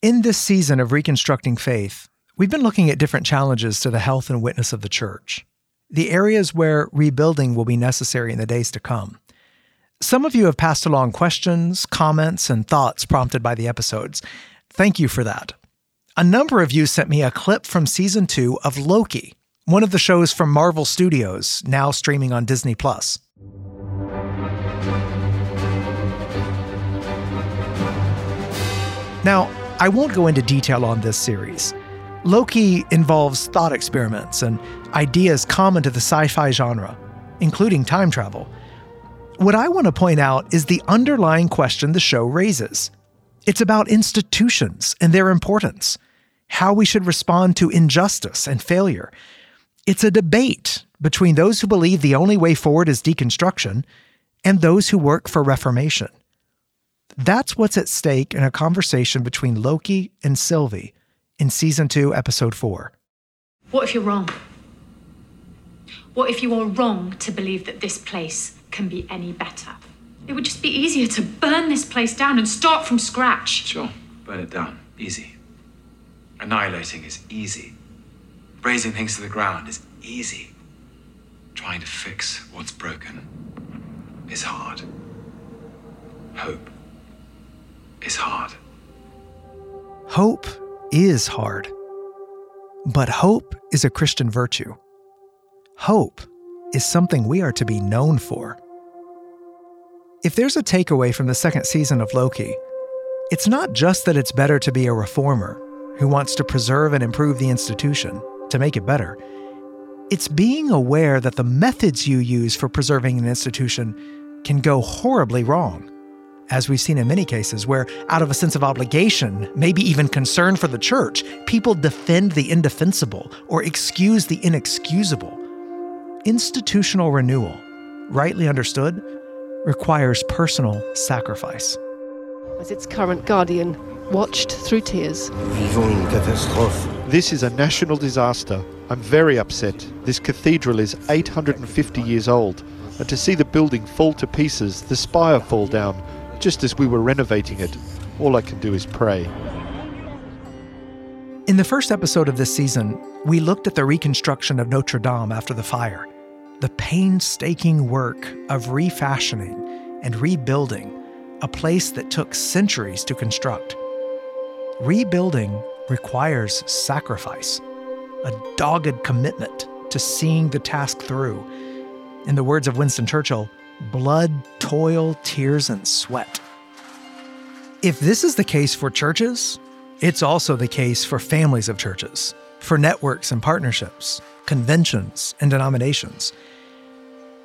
In this season of Reconstructing Faith, we've been looking at different challenges to the health and witness of the church, the areas where rebuilding will be necessary in the days to come. Some of you have passed along questions, comments, and thoughts prompted by the episodes. Thank you for that. A number of you sent me a clip from season two of Loki, one of the shows from Marvel Studios, now streaming on Disney Plus. Now, I won't go into detail on this series. Loki involves thought experiments and ideas common to the sci fi genre, including time travel. What I want to point out is the underlying question the show raises. It's about institutions and their importance, how we should respond to injustice and failure. It's a debate between those who believe the only way forward is deconstruction and those who work for reformation. That's what's at stake in a conversation between Loki and Sylvie in season 2, episode 4. What if you're wrong? What if you are wrong to believe that this place can be any better? It would just be easier to burn this place down and start from scratch. Sure, burn it down. Easy. Annihilating is easy. Razing things to the ground is easy. Trying to fix what's broken is hard. Hope is hard. Hope is hard. But hope is a Christian virtue. Hope is something we are to be known for. If there's a takeaway from the second season of Loki, it's not just that it's better to be a reformer who wants to preserve and improve the institution to make it better. It's being aware that the methods you use for preserving an institution can go horribly wrong as we've seen in many cases, where out of a sense of obligation, maybe even concern for the church, people defend the indefensible or excuse the inexcusable. Institutional renewal, rightly understood, requires personal sacrifice. As its current guardian, watched through tears. This is a national disaster. I'm very upset. This cathedral is 850 years old, and to see the building fall to pieces, the spire fall down, just as we were renovating it, all I can do is pray. In the first episode of this season, we looked at the reconstruction of Notre Dame after the fire, the painstaking work of refashioning and rebuilding a place that took centuries to construct. Rebuilding requires sacrifice, a dogged commitment to seeing the task through. In the words of Winston Churchill, blood, toil, tears, and sweat. If this is the case for churches, it's also the case for families of churches, for networks and partnerships, conventions and denominations.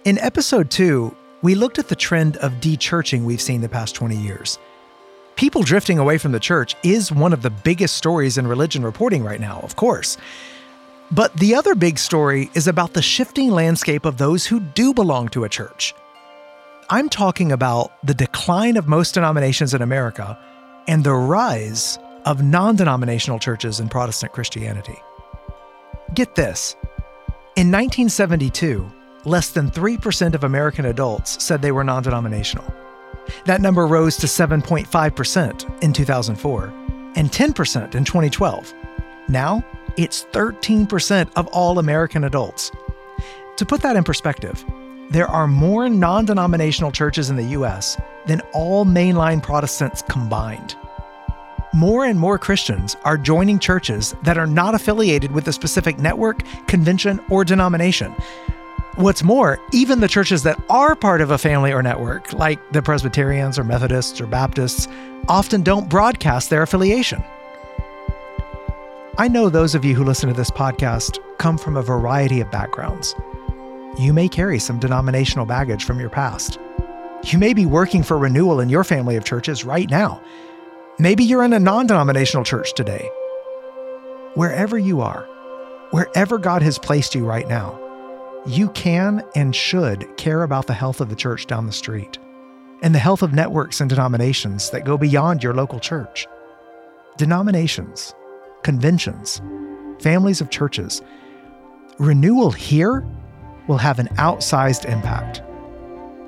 In episode two, we looked at the trend of de-churching we've seen the past 20 years. People drifting away from the church is one of the biggest stories in religion reporting right now, of course. But the other big story is about the shifting landscape of those who do belong to a church. I'm talking about the decline of most denominations in America and the rise of non denominational churches in Protestant Christianity. Get this in 1972, less than 3% of American adults said they were non denominational. That number rose to 7.5% in 2004 and 10% in 2012. Now, it's 13% of all American adults. To put that in perspective, there are more non denominational churches in the U.S. than all mainline Protestants combined. More and more Christians are joining churches that are not affiliated with a specific network, convention, or denomination. What's more, even the churches that are part of a family or network, like the Presbyterians or Methodists or Baptists, often don't broadcast their affiliation. I know those of you who listen to this podcast come from a variety of backgrounds you may carry some denominational baggage from your past. You may be working for renewal in your family of churches right now. Maybe you're in a non denominational church today. Wherever you are, wherever God has placed you right now, you can and should care about the health of the church down the street and the health of networks and denominations that go beyond your local church. Denominations, conventions, families of churches. Renewal here will have an outsized impact.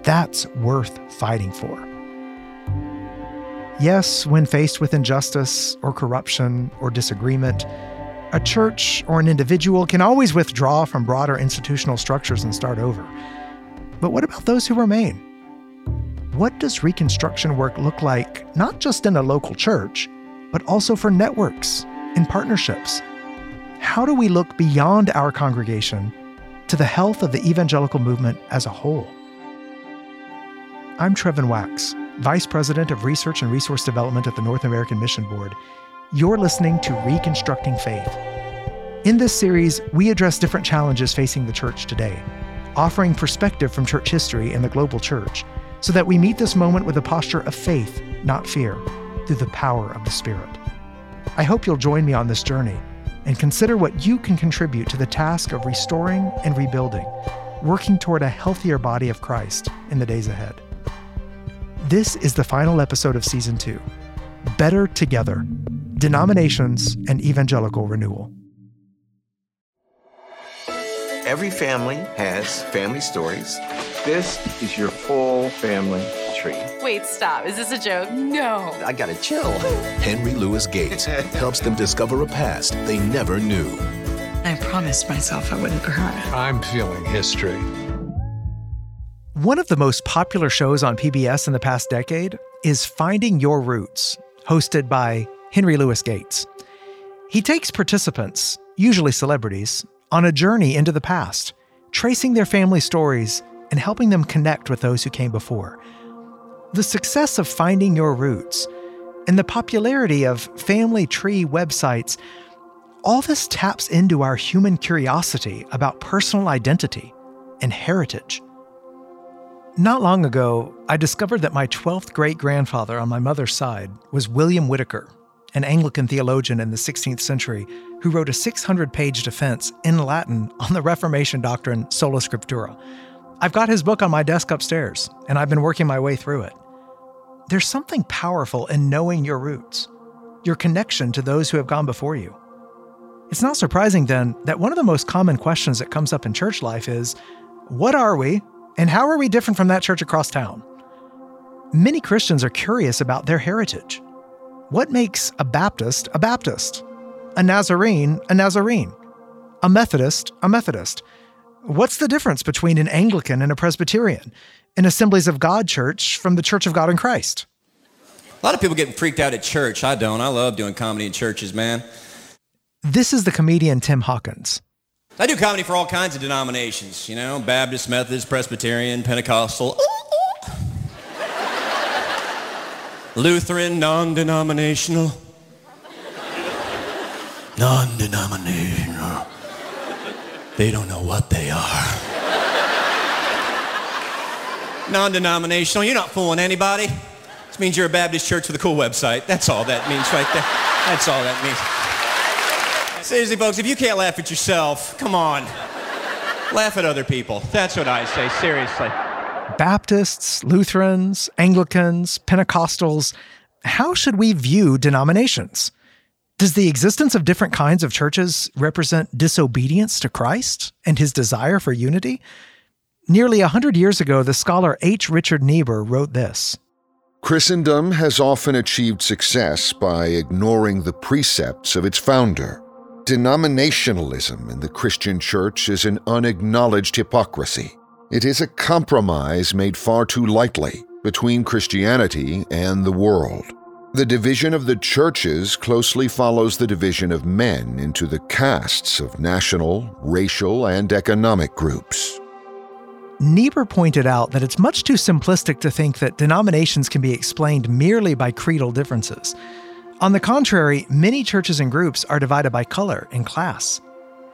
That's worth fighting for. Yes, when faced with injustice or corruption or disagreement, a church or an individual can always withdraw from broader institutional structures and start over. But what about those who remain? What does reconstruction work look like, not just in a local church, but also for networks and partnerships? How do we look beyond our congregation to the health of the evangelical movement as a whole? I'm Trevin Wax, Vice President of Research and Resource Development at the North American Mission Board. You're listening to Reconstructing Faith. In this series, we address different challenges facing the church today, offering perspective from church history and the global church, so that we meet this moment with a posture of faith, not fear, through the power of the Spirit. I hope you'll join me on this journey and consider what you can contribute to the task of restoring and rebuilding, working toward a healthier body of Christ in the days ahead. This is the final episode of season two Better Together Denominations and Evangelical Renewal. Every family has family stories. This is your full family tree. Wait, stop. Is this a joke? No. I gotta chill. Henry Louis Gates helps them discover a past they never knew. I promised myself I wouldn't cry. I'm feeling history. One of the most popular shows on PBS in the past decade is Finding Your Roots, hosted by Henry Louis Gates. He takes participants, usually celebrities, on a journey into the past, tracing their family stories and helping them connect with those who came before. The success of Finding Your Roots and the popularity of family tree websites, all this taps into our human curiosity about personal identity and heritage. Not long ago, I discovered that my 12th great grandfather on my mother's side was William Whitaker, an Anglican theologian in the 16th century who wrote a 600 page defense in Latin on the Reformation doctrine Sola Scriptura. I've got his book on my desk upstairs, and I've been working my way through it. There's something powerful in knowing your roots, your connection to those who have gone before you. It's not surprising, then, that one of the most common questions that comes up in church life is What are we and how are we different from that church across town? Many Christians are curious about their heritage. What makes a Baptist a Baptist? A Nazarene a Nazarene? A Methodist a Methodist? What's the difference between an Anglican and a Presbyterian? An Assemblies of God church from the Church of God in Christ? A lot of people getting freaked out at church. I don't. I love doing comedy in churches, man. This is the comedian Tim Hawkins. I do comedy for all kinds of denominations, you know, Baptist, Methodist, Presbyterian, Pentecostal, Lutheran, non-denominational. Non-denominational. They don't know what they are. Non-denominational, you're not fooling anybody. This means you're a Baptist church with a cool website. That's all that means right there. That's all that means. Seriously, folks, if you can't laugh at yourself, come on. laugh at other people. That's what I say, seriously. Baptists, Lutherans, Anglicans, Pentecostals, how should we view denominations? Does the existence of different kinds of churches represent disobedience to Christ and his desire for unity? Nearly a hundred years ago, the scholar H. Richard Niebuhr wrote this Christendom has often achieved success by ignoring the precepts of its founder. Denominationalism in the Christian church is an unacknowledged hypocrisy. It is a compromise made far too lightly between Christianity and the world. The division of the churches closely follows the division of men into the castes of national, racial, and economic groups. Niebuhr pointed out that it's much too simplistic to think that denominations can be explained merely by creedal differences. On the contrary, many churches and groups are divided by color and class.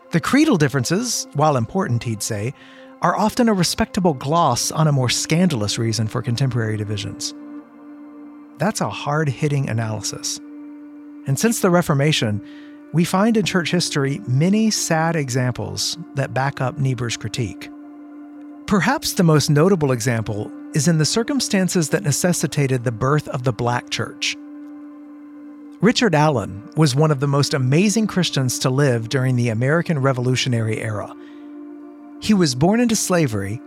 The creedal differences, while important, he'd say, are often a respectable gloss on a more scandalous reason for contemporary divisions. That's a hard hitting analysis. And since the Reformation, we find in church history many sad examples that back up Niebuhr's critique. Perhaps the most notable example is in the circumstances that necessitated the birth of the Black Church. Richard Allen was one of the most amazing Christians to live during the American Revolutionary era. He was born into slavery,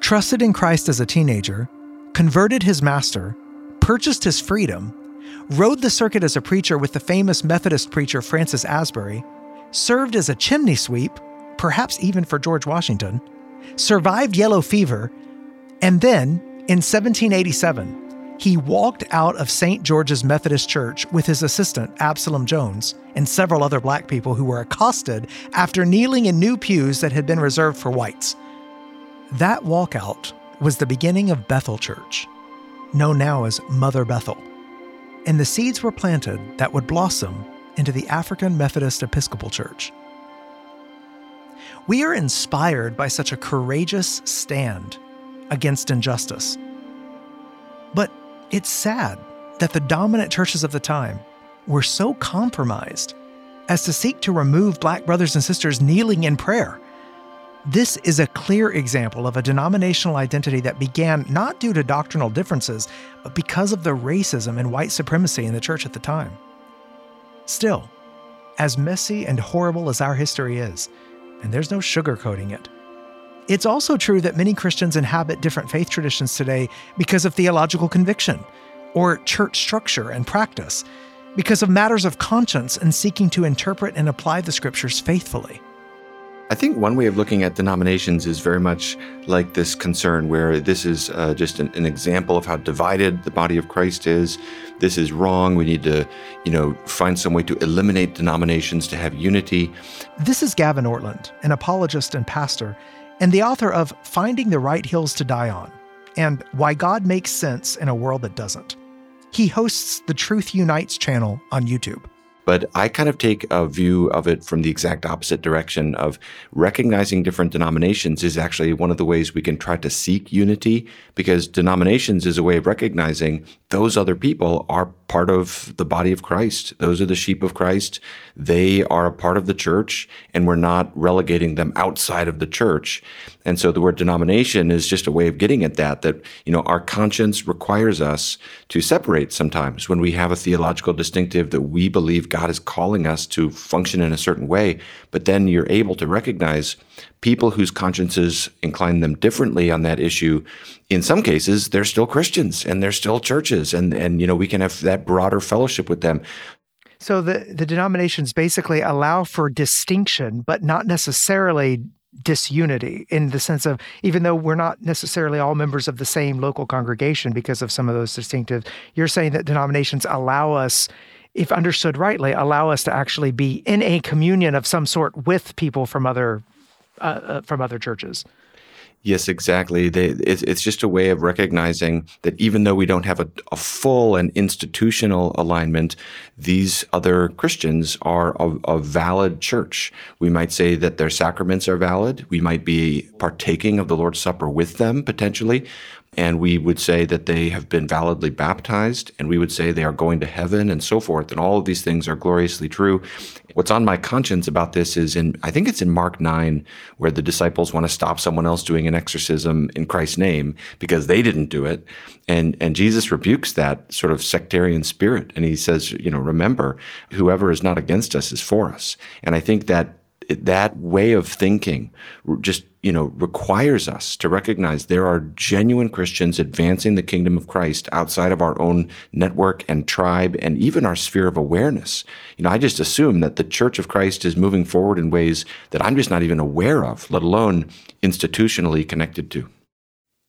trusted in Christ as a teenager, converted his master, purchased his freedom, rode the circuit as a preacher with the famous Methodist preacher Francis Asbury, served as a chimney sweep, perhaps even for George Washington, survived yellow fever, and then, in 1787, he walked out of St. George's Methodist Church with his assistant, Absalom Jones, and several other black people who were accosted after kneeling in new pews that had been reserved for whites. That walkout was the beginning of Bethel Church, known now as Mother Bethel, and the seeds were planted that would blossom into the African Methodist Episcopal Church. We are inspired by such a courageous stand against injustice. But it's sad that the dominant churches of the time were so compromised as to seek to remove black brothers and sisters kneeling in prayer. This is a clear example of a denominational identity that began not due to doctrinal differences, but because of the racism and white supremacy in the church at the time. Still, as messy and horrible as our history is, and there's no sugarcoating it, it's also true that many Christians inhabit different faith traditions today because of theological conviction, or church structure and practice, because of matters of conscience and seeking to interpret and apply the scriptures faithfully. I think one way of looking at denominations is very much like this concern, where this is uh, just an, an, example of how divided the body of Christ is. This is wrong. We need to, you know, find some way to eliminate denominations to have unity. This is Gavin Ortlund, an apologist and pastor, and the author of Finding the Right Hills to Die On and Why God Makes Sense in a World That Doesn't. He hosts the Truth Unites channel on YouTube. But I kind of take a view of it from the exact opposite direction of recognizing different denominations is actually one of the ways we can try to seek unity because denominations is a way of recognizing those other people are part of the body of Christ. Those are the sheep of Christ. They are a part of the church and we're not relegating them outside of the church. And so the word denomination is just a way of getting at that, that, you know, our conscience requires us to separate sometimes when we have a theological distinctive that we believe God is calling us to function in a certain way. But then you're able to recognize people whose consciences incline them differently on that issue. In some cases, they're still Christians and they're still churches. And, and, you know, we can have that broader fellowship with them. So the, the denominations basically allow for distinction, but not necessarily disunity in the sense of even though we're not necessarily all members of the same local congregation because of some of those distinctive you're saying that denominations allow us if understood rightly allow us to actually be in a communion of some sort with people from other uh, uh, from other churches Yes, exactly. They, it's, it's just a way of recognizing that even though we don't have a, a, full and institutional alignment, these other Christians are a, a, valid church. We might say that their sacraments are valid. We might be partaking of the Lord's Supper with them potentially. And we would say that they have been validly baptized, and we would say they are going to heaven and so forth. And all of these things are gloriously true. What's on my conscience about this is in, I think it's in Mark 9, where the disciples want to stop someone else doing an exorcism in Christ's name because they didn't do it. And, and Jesus rebukes that sort of sectarian spirit. And he says, you know, remember, whoever is not against us is for us. And I think that that way of thinking just you know requires us to recognize there are genuine Christians advancing the kingdom of Christ outside of our own network and tribe and even our sphere of awareness. You know, I just assume that the Church of Christ is moving forward in ways that I'm just not even aware of, let alone institutionally connected to.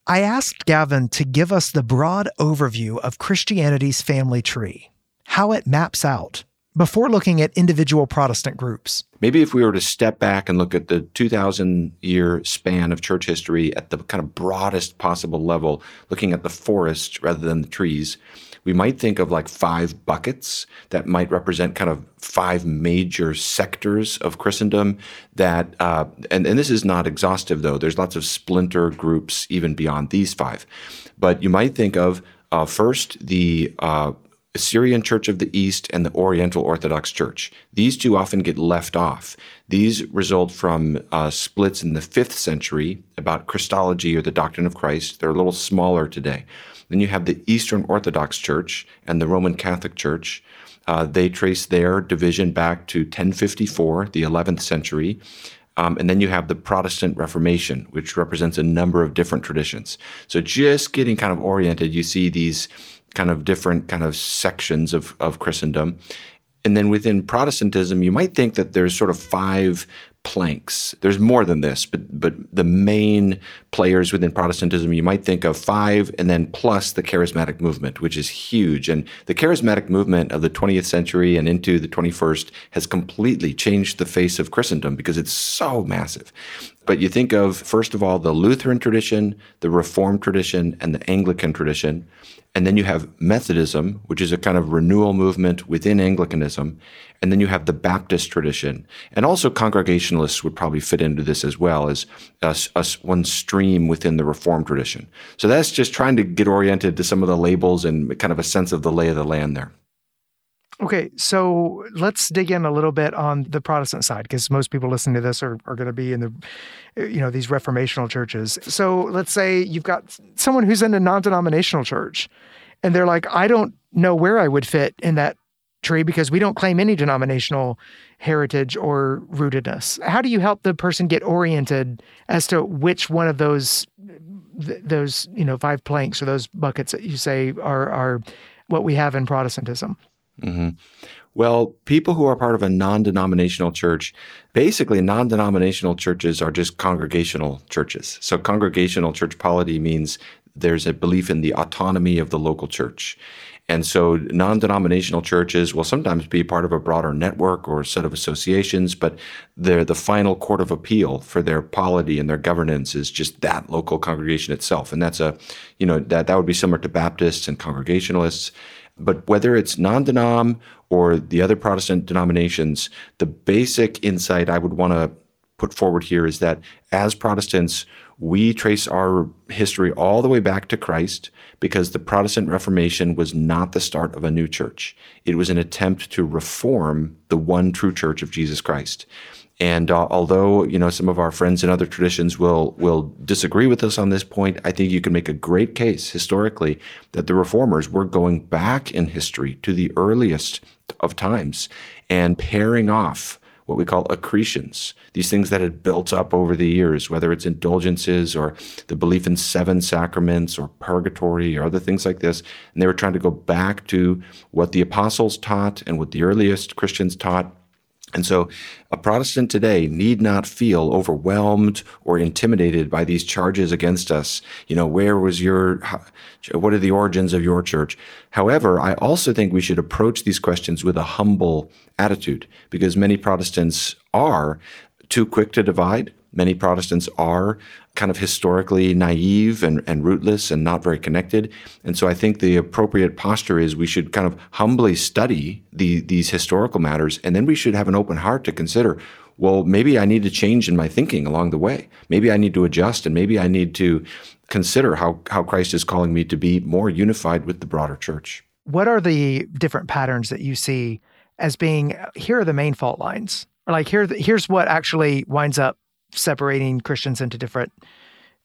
I asked Gavin to give us the broad overview of Christianity's family tree, how it maps out before looking at individual Protestant groups. Maybe if we were to step back and look at the 2,000 year span of church history at the kind of broadest possible level, looking at the forest rather than the trees, we might think of like five buckets that might represent kind of five major sectors of Christendom that, uh, and, and this is not exhaustive though, there's lots of splinter groups even beyond these five. But you might think of uh, first the uh, Assyrian Church of the East and the Oriental Orthodox Church. These two often get left off. These result from uh, splits in the fifth century about Christology or the doctrine of Christ. They're a little smaller today. Then you have the Eastern Orthodox Church and the Roman Catholic Church. Uh, they trace their division back to 1054, the 11th century. Um, and then you have the Protestant Reformation, which represents a number of different traditions. So just getting kind of oriented, you see these kind of different kind of sections of, of Christendom. And then within Protestantism, you might think that there's sort of five planks. There's more than this, but but the main players within Protestantism, you might think of five, and then plus the charismatic movement, which is huge. And the charismatic movement of the 20th century and into the 21st has completely changed the face of Christendom because it's so massive. But you think of first of all the Lutheran tradition, the Reformed tradition, and the Anglican tradition. And then you have Methodism, which is a kind of renewal movement within Anglicanism. And then you have the Baptist tradition. And also Congregationalists would probably fit into this as well as us, us one stream within the Reformed tradition. So that's just trying to get oriented to some of the labels and kind of a sense of the lay of the land there. Okay, so let's dig in a little bit on the Protestant side because most people listening to this are, are going to be in the, you know, these reformational churches. So let's say you've got someone who's in a non denominational church and they're like, I don't know where I would fit in that tree because we don't claim any denominational heritage or rootedness. How do you help the person get oriented as to which one of those th- those you know five planks or those buckets that you say are are what we have in Protestantism? Mm-hmm. Well, people who are part of a non denominational church, basically, non denominational churches are just congregational churches. So, congregational church polity means there's a belief in the autonomy of the local church. And so non denominational churches will sometimes be part of a broader network or set of associations, but they're the final court of appeal for their polity and their governance is just that local congregation itself. And that's a, you know, that, that would be similar to Baptists and Congregationalists. But whether it's non denom or the other Protestant denominations, the basic insight I would want to put forward here is that as Protestants, we trace our history all the way back to Christ because the Protestant Reformation was not the start of a new church. It was an attempt to reform the one true church of Jesus Christ. And uh, although you know some of our friends in other traditions will will disagree with us on this point, I think you can make a great case historically that the reformers were going back in history to the earliest of times and paring off what we call accretions, these things that had built up over the years, whether it's indulgences or the belief in seven sacraments or purgatory or other things like this. And they were trying to go back to what the apostles taught and what the earliest Christians taught and so a Protestant today need not feel overwhelmed or intimidated by these charges against us. You know, where was your, what are the origins of your church? However, I also think we should approach these questions with a humble attitude because many Protestants are too quick to divide. Many Protestants are kind of historically naive and, and rootless and not very connected. And so I think the appropriate posture is we should kind of humbly study the, these historical matters, and then we should have an open heart to consider well, maybe I need to change in my thinking along the way. Maybe I need to adjust, and maybe I need to consider how, how Christ is calling me to be more unified with the broader church. What are the different patterns that you see as being here are the main fault lines? Or like here, here's what actually winds up separating Christians into different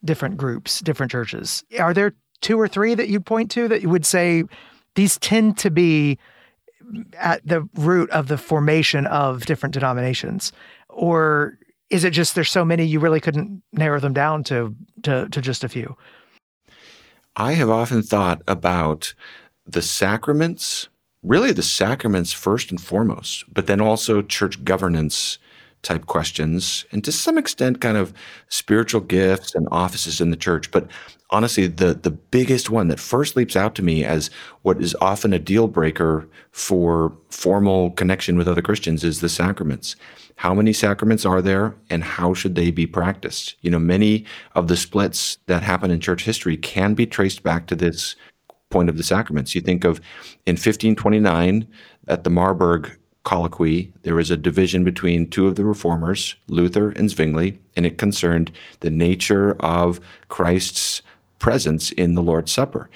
different groups, different churches. Are there two or three that you point to that you would say these tend to be at the root of the formation of different denominations? Or is it just there's so many you really couldn't narrow them down to to, to just a few? I have often thought about the sacraments, really the sacraments first and foremost, but then also church governance type questions, and to some extent, kind of spiritual gifts and offices in the church. But honestly, the the biggest one that first leaps out to me as what is often a deal breaker for formal connection with other Christians is the sacraments. How many sacraments are there, and how should they be practiced? You know, many of the splits that happen in church history can be traced back to this point of the sacraments. You think of in 1529 at the Marburg colloquy, there was a division between two of the reformers, Luther and Zwingli, and it concerned the nature of Christ's presence in the Lord's Supper.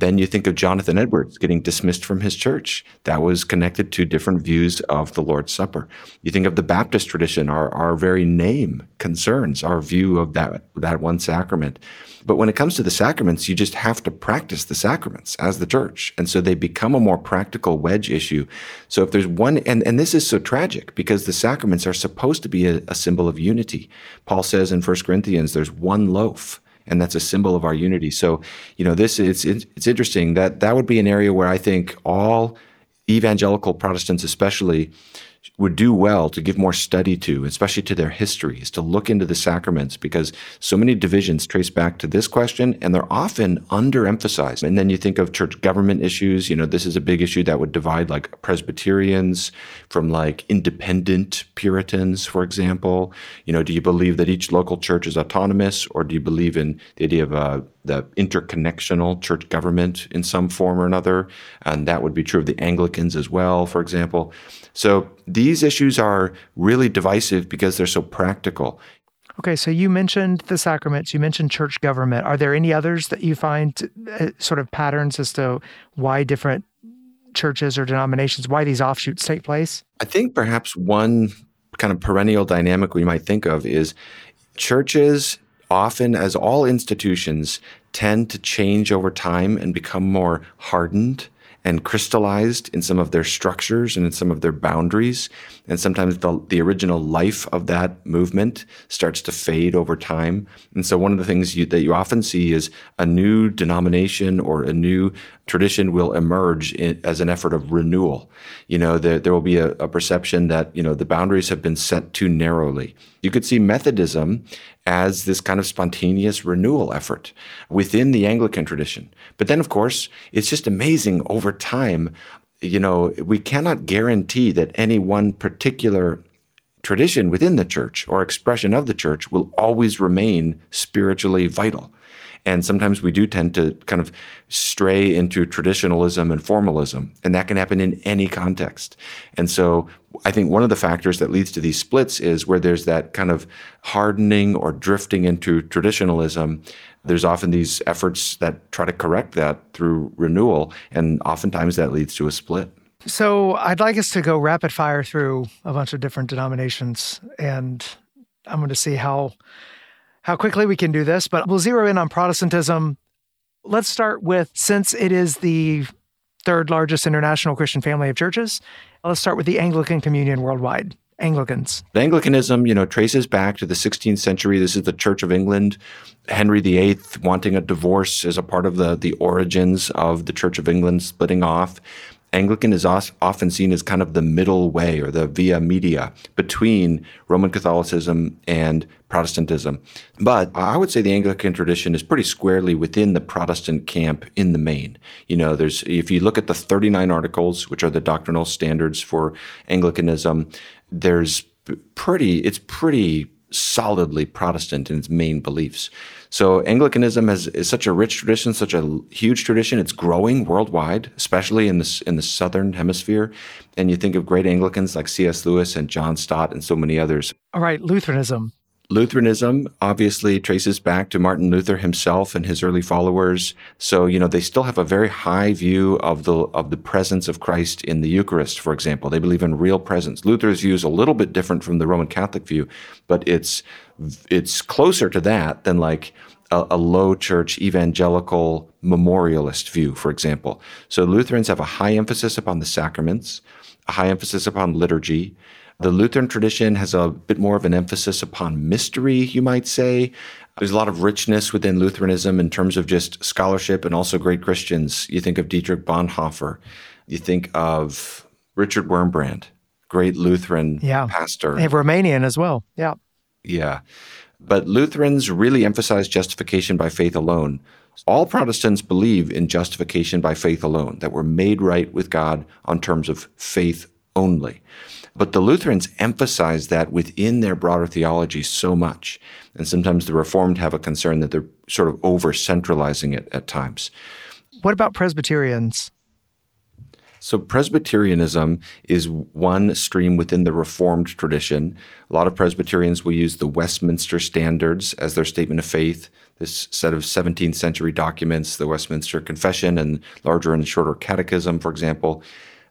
Then you think of Jonathan Edwards getting dismissed from his church. That was connected to different views of the Lord's Supper. You think of the Baptist tradition, our, our very name concerns our view of that, that one sacrament. But when it comes to the sacraments, you just have to practice the sacraments as the church. And so they become a more practical wedge issue. So if there's one, and, and this is so tragic because the sacraments are supposed to be a, a symbol of unity. Paul says in 1 Corinthians, there's one loaf and that's a symbol of our unity. So, you know, this is it's, it's interesting that that would be an area where I think all evangelical Protestants, especially, would do well to give more study to, especially to their histories, to look into the sacraments, because so many divisions trace back to this question and they're often underemphasized. And then you think of church government issues. You know, this is a big issue that would divide like Presbyterians from like independent Puritans, for example. You know, do you believe that each local church is autonomous or do you believe in the idea of uh, the interconnectional church government in some form or another? And that would be true of the Anglicans as well, for example. So these issues are really divisive because they're so practical. Okay, so you mentioned the sacraments, you mentioned church government. Are there any others that you find uh, sort of patterns as to why different churches or denominations, why these offshoots take place? I think perhaps one kind of perennial dynamic we might think of is churches often, as all institutions, tend to change over time and become more hardened and crystallized in some of their structures and in some of their boundaries. And sometimes the, the original life of that movement starts to fade over time. And so one of the things you, that you often see is a new denomination or a new tradition will emerge in, as an effort of renewal. You know, there, there will be a, a perception that, you know, the boundaries have been set too narrowly. You could see Methodism as this kind of spontaneous renewal effort within the Anglican tradition. But then, of course, it's just amazing over time. You know, we cannot guarantee that any one particular tradition within the church or expression of the church will always remain spiritually vital. And sometimes we do tend to kind of stray into traditionalism and formalism, and that can happen in any context. And so I think one of the factors that leads to these splits is where there's that kind of hardening or drifting into traditionalism. There's often these efforts that try to correct that through renewal, and oftentimes that leads to a split. So I'd like us to go rapid fire through a bunch of different denominations, and I'm going to see how how quickly we can do this, but we'll zero in on Protestantism. Let's start with since it is the third largest international Christian family of churches, let's start with the Anglican Communion worldwide. Anglicans. Anglicanism, you know, traces back to the 16th century. This is the Church of England. Henry VIII wanting a divorce is a part of the the origins of the Church of England splitting off. Anglican is often seen as kind of the middle way or the via media between Roman Catholicism and Protestantism. But I would say the Anglican tradition is pretty squarely within the Protestant camp in the main. You know, there's if you look at the 39 articles, which are the doctrinal standards for Anglicanism, there's pretty it's pretty solidly Protestant in its main beliefs. So Anglicanism has, is such a rich tradition, such a huge tradition. It's growing worldwide, especially in the in the southern hemisphere. And you think of great Anglicans like C.S. Lewis and John Stott and so many others. All right, Lutheranism. Lutheranism obviously traces back to Martin Luther himself and his early followers. So, you know, they still have a very high view of the of the presence of Christ in the Eucharist, for example. They believe in real presence. Luther's view is a little bit different from the Roman Catholic view, but it's it's closer to that than like a, a low church evangelical memorialist view, for example. So Lutherans have a high emphasis upon the sacraments, a high emphasis upon liturgy, the Lutheran tradition has a bit more of an emphasis upon mystery, you might say. There's a lot of richness within Lutheranism in terms of just scholarship and also great Christians. You think of Dietrich Bonhoeffer, you think of Richard Wurmbrand, great Lutheran yeah. pastor. And Romanian as well. Yeah. Yeah. But Lutherans really emphasize justification by faith alone. All Protestants believe in justification by faith alone, that we're made right with God on terms of faith only. But the Lutherans emphasize that within their broader theology so much. And sometimes the Reformed have a concern that they're sort of over centralizing it at times. What about Presbyterians? So, Presbyterianism is one stream within the Reformed tradition. A lot of Presbyterians will use the Westminster Standards as their statement of faith, this set of 17th century documents, the Westminster Confession and larger and shorter catechism, for example.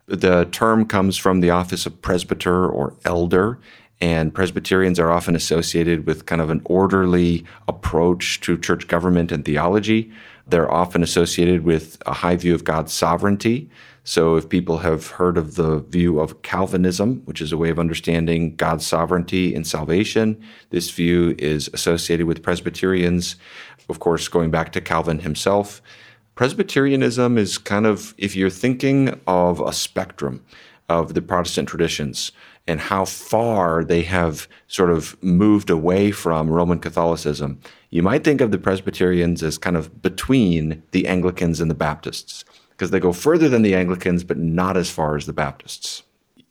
The term comes from the office of presbyter or elder, and Presbyterians are often associated with kind of an orderly approach to church government and theology. They're often associated with a high view of God's sovereignty. So, if people have heard of the view of Calvinism, which is a way of understanding God's sovereignty in salvation, this view is associated with Presbyterians, of course, going back to Calvin himself. Presbyterianism is kind of, if you're thinking of a spectrum of the Protestant traditions and how far they have sort of moved away from Roman Catholicism, you might think of the Presbyterians as kind of between the Anglicans and the Baptists because they go further than the Anglicans, but not as far as the Baptists.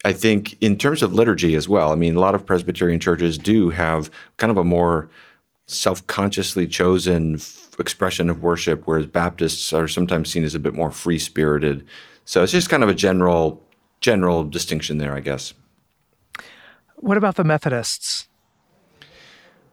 I think in terms of liturgy as well, I mean, a lot of Presbyterian churches do have kind of a more self consciously chosen expression of worship, whereas Baptists are sometimes seen as a bit more free spirited. So it's just kind of a general general distinction there, I guess. What about the Methodists?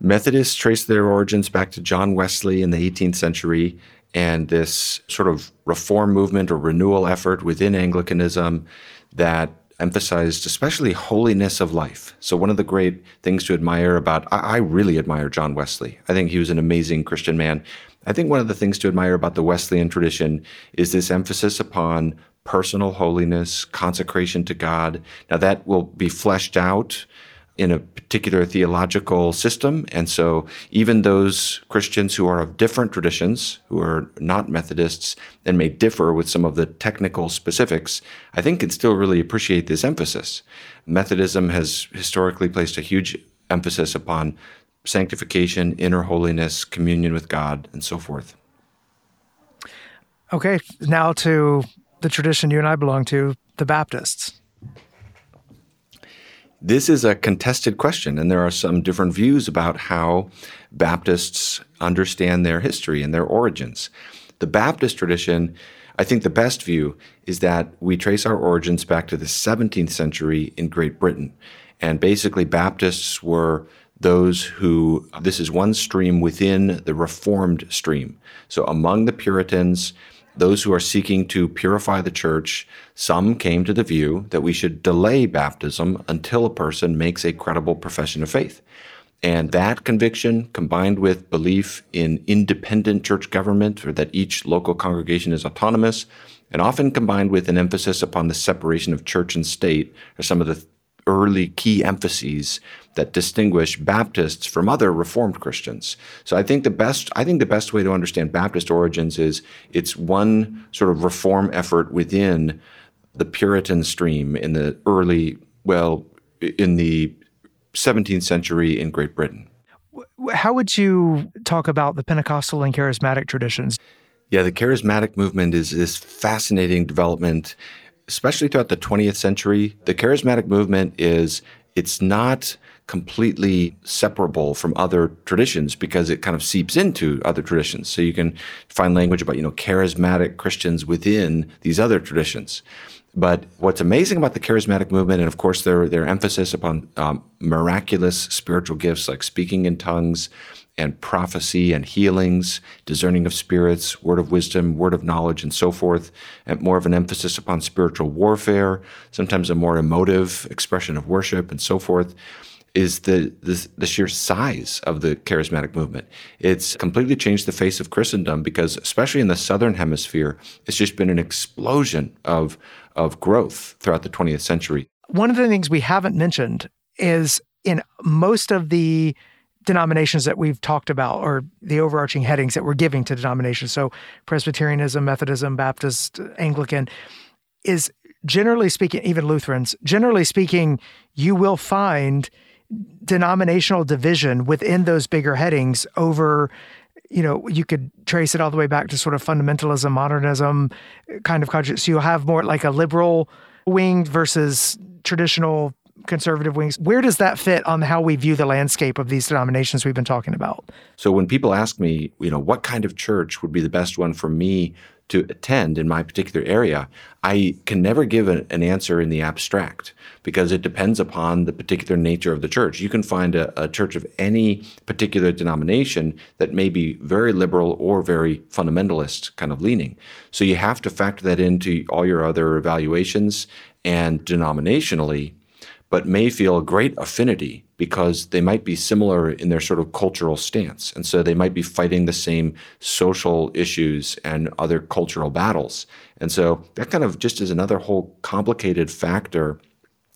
Methodists trace their origins back to John Wesley in the 18th century and this sort of reform movement or renewal effort within Anglicanism that emphasized especially holiness of life. So, one of the great things to admire about, I, really admire John Wesley. I think he was an amazing Christian man. I think one of the things to admire about the Wesleyan tradition is this emphasis upon personal holiness, consecration to God. Now, that will be fleshed out in a particular theological system. And so even those Christians who are of different traditions, who are not Methodists and may differ with some of the technical specifics, I think can still really appreciate this emphasis. Methodism has historically placed a huge emphasis upon sanctification, inner holiness, communion with God, and so forth. Okay, now to the tradition you and I belong to, the Baptists. This is a contested question, and there are some different views about how Baptists understand their history and their origins. The Baptist tradition, I think the best view is that we trace our origins back to the 17th century in Great Britain. And basically, Baptists were those who, this is one stream within the Reformed stream. So among the Puritans, those who are seeking to purify the church, some came to the view that we should delay baptism until a person makes a credible profession of faith. And that conviction, combined with belief in independent church government, or that each local congregation is autonomous, and often combined with an emphasis upon the separation of church and state, are some of the early key emphases that distinguish Baptists from other Reformed Christians. So I think the best I think the best way to understand Baptist origins is it's one sort of reform effort within the Puritan stream in the early well in the 17th century in Great Britain. How would you talk about the Pentecostal and charismatic traditions? Yeah, the charismatic movement is this fascinating development especially throughout the 20th century, the charismatic movement is it's not completely separable from other traditions because it kind of seeps into other traditions. So you can find language about, you know, charismatic Christians within these other traditions. But what's amazing about the charismatic movement, and of course their their emphasis upon um, miraculous spiritual gifts like speaking in tongues, and prophecy and healings, discerning of spirits, word of wisdom, word of knowledge, and so forth, and more of an emphasis upon spiritual warfare, sometimes a more emotive expression of worship, and so forth, is the, the, the sheer size of the charismatic movement. It's completely changed the face of Christendom because, especially in the southern hemisphere, it's just been an explosion of of growth throughout the 20th century. One of the things we haven't mentioned is in most of the denominations that we've talked about or the overarching headings that we're giving to denominations. So Presbyterianism, Methodism, Baptist, Anglican is generally speaking, even Lutherans, generally speaking, you will find denominational division within those bigger headings over you know you could trace it all the way back to sort of fundamentalism modernism kind of conscious so you'll have more like a liberal wing versus traditional conservative wings. Where does that fit on how we view the landscape of these denominations we've been talking about? So when people ask me, you know, what kind of church would be the best one for me to attend in my particular area, I can never give a, an answer in the abstract because it depends upon the particular nature of the church. You can find a, a, church of any particular denomination that may be very liberal or very fundamentalist kind of leaning. So you have to factor that into all your other evaluations and denominationally but may feel a great affinity because they might be similar in their sort of cultural stance. And so they might be fighting the same social issues and other cultural battles. And so that kind of just is another whole complicated factor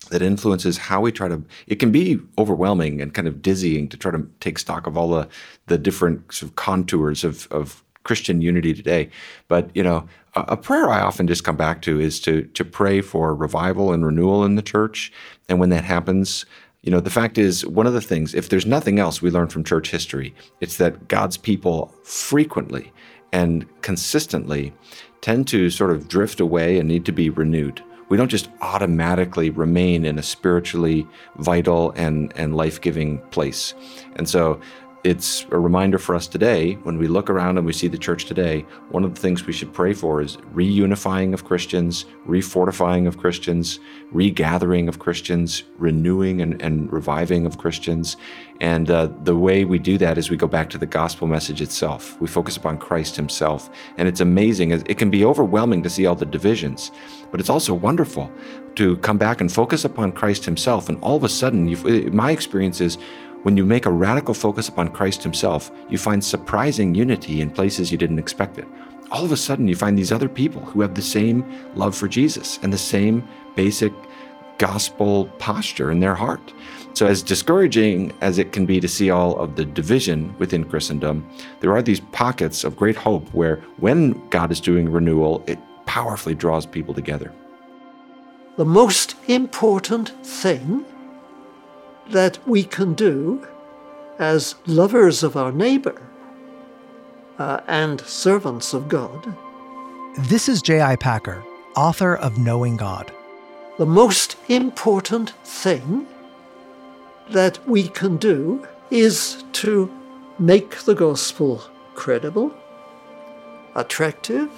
that influences how we try to it can be overwhelming and kind of dizzying to try to take stock of all the the different sort of contours of of Christian unity today. But you know, a, prayer I often just come back to is to to pray for revival and renewal in the church. And when that happens, you know, the fact is one of the things, if there's nothing else we learn from church history, it's that God's people frequently and consistently tend to sort of drift away and need to be renewed. We don't just automatically remain in a spiritually vital and, and life giving place. And so it's a reminder for us today when we look around and we see the church today one of the things we should pray for is reunifying of christians refortifying of christians regathering of christians renewing and, and reviving of christians. And uh, the way we do that is we go back to the gospel message itself. We focus upon christ himself. And it's amazing it can be overwhelming to see all the divisions but it's also wonderful to come back and focus upon christ himself. And all of a sudden my experience is when you make a radical focus upon Christ Himself, you find surprising unity in places you didn't expect it. All of a sudden, you find these other people who have the same love for Jesus and the same basic gospel posture in their heart. So, as discouraging as it can be to see all of the division within Christendom, there are these pockets of great hope where, when God is doing renewal, it powerfully draws people together. The most important thing that we can do as lovers of our neighbor uh, and servants of God. This is J.I. Packer, author of Knowing God. The most important thing that we can do is to make the gospel credible, attractive,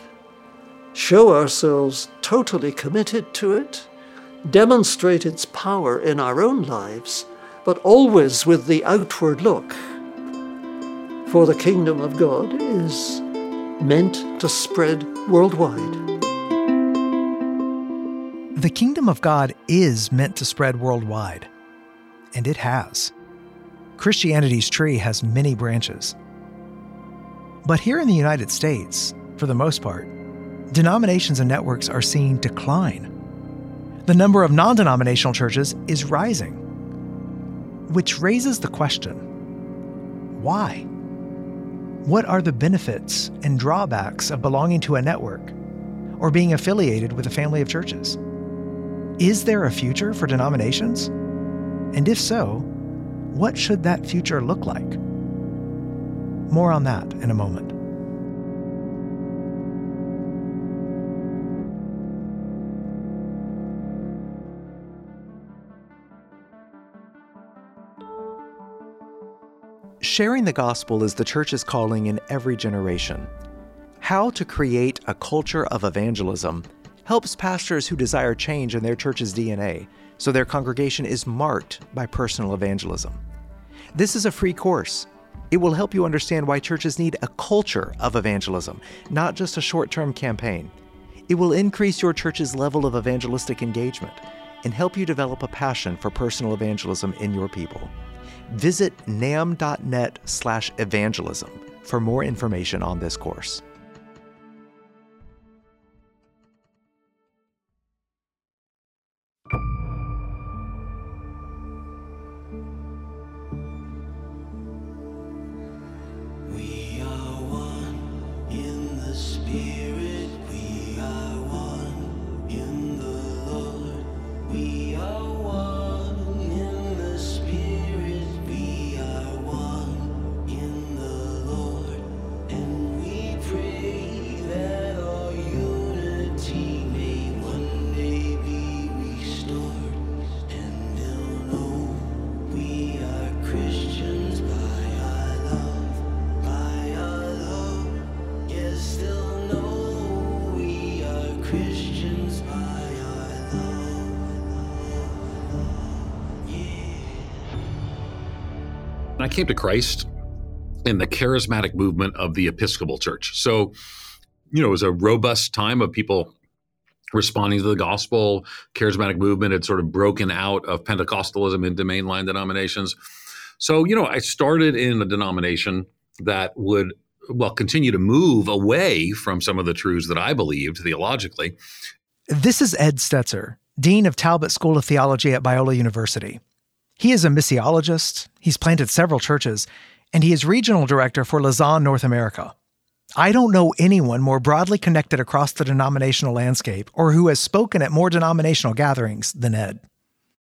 show ourselves totally committed to it, demonstrate its power in our own lives but always with the outward look. For the kingdom of God is meant to spread worldwide. The kingdom of God is meant to spread worldwide, and it has. Christianity's tree has many branches. But here in the United States, for the most part, denominations and networks are seeing decline. The number of non denominational churches is rising. Which raises the question why? What are the benefits and drawbacks of belonging to a network or being affiliated with a family of churches? Is there a future for denominations? And if so, what should that future look like? More on that in a moment. Sharing the gospel is the church's calling in every generation. How to create a culture of evangelism helps pastors who desire change in their church's DNA so their congregation is marked by personal evangelism. This is a free course. It will help you understand why churches need a culture of evangelism, not just a short term campaign. It will increase your church's level of evangelistic engagement and help you develop a passion for personal evangelism in your people. Visit namb.net slash evangelism for more information on this course. Came to Christ in the charismatic movement of the Episcopal Church. So, you know, it was a robust time of people responding to the gospel. Charismatic movement had sort of broken out of Pentecostalism into mainline denominations. So, you know, I started in a denomination that would, well, continue to move away from some of the truths that I believed theologically. This is Ed Stetzer, Dean of Talbot School of Theology at Biola University. He is a missiologist, he's planted several churches, and he is regional director for Lausanne, North America. I don't know anyone more broadly connected across the denominational landscape or who has spoken at more denominational gatherings than Ed.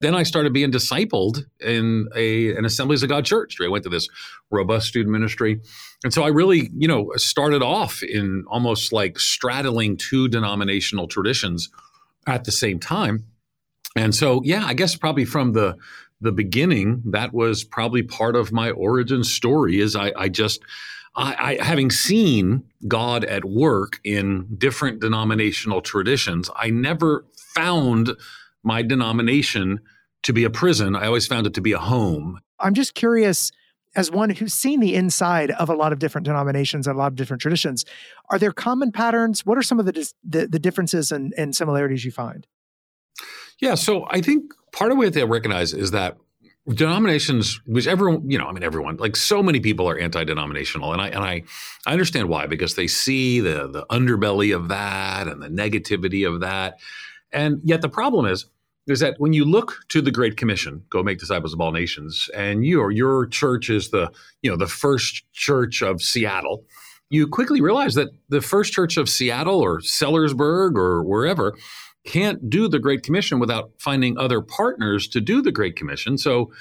Then I started being discipled in a, an Assemblies of God church. I went to this robust student ministry. And so I really, you know, started off in almost like straddling two denominational traditions at the same time. And so, yeah, I guess probably from the the beginning, that was probably part of my origin story. Is I, I just I, I, having seen God at work in different denominational traditions, I never found my denomination to be a prison. I always found it to be a home. I'm just curious, as one who's seen the inside of a lot of different denominations and a lot of different traditions, are there common patterns? What are some of the the, the differences and, and similarities you find? Yeah, so I think part of what they recognize is that denominations which everyone you know i mean everyone like so many people are anti-denominational and i and i i understand why because they see the the underbelly of that and the negativity of that. And yet the problem is is that when you look to the great commission go make disciples of all nations and your your church is the you know the first church of seattle you quickly realize that the first church of seattle or sellersburg or wherever can't do the Great Commission without finding other partners to do the Great Commission. So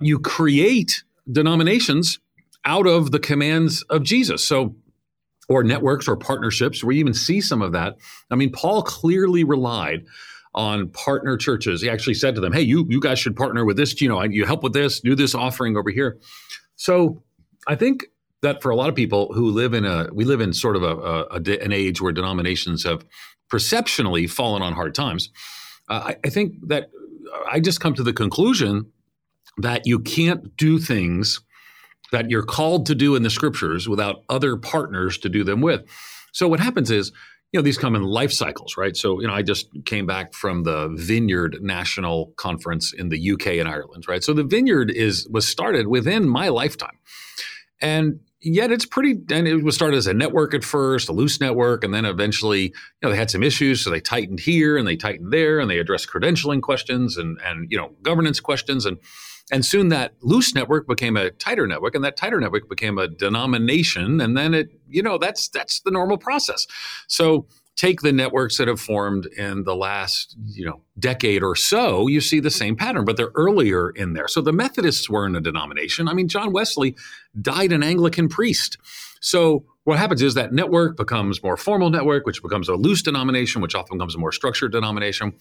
you create denominations out of the commands of Jesus. So or networks or partnerships. We even see some of that. I mean, Paul clearly relied on partner churches. He actually said to them, "Hey, you you guys should partner with this. You know, you help with this, do this offering over here." So I think that for a lot of people who live in a we live in sort of a, a, a an age where denominations have perceptionally fallen on hard times. Uh, I, I think that I just come to the conclusion that you can't do things that you're called to do in the scriptures without other partners to do them with. So what happens is, you know, these come in life cycles, right? So, you know, I just came back from the Vineyard National Conference in the UK and Ireland, right? So the Vineyard is was started within my lifetime. And yet it's pretty and it was started as a network at first a loose network and then eventually you know they had some issues so they tightened here and they tightened there and they addressed credentialing questions and and you know governance questions and and soon that loose network became a tighter network and that tighter network became a denomination and then it you know that's that's the normal process. So take the networks that have formed in the last you know decade or so you see the same pattern but they're earlier in there. So the methodists were in a denomination. I mean john wesley died an anglican priest. So what happens is that network becomes more formal network which becomes a loose denomination which often becomes a more structured denomination.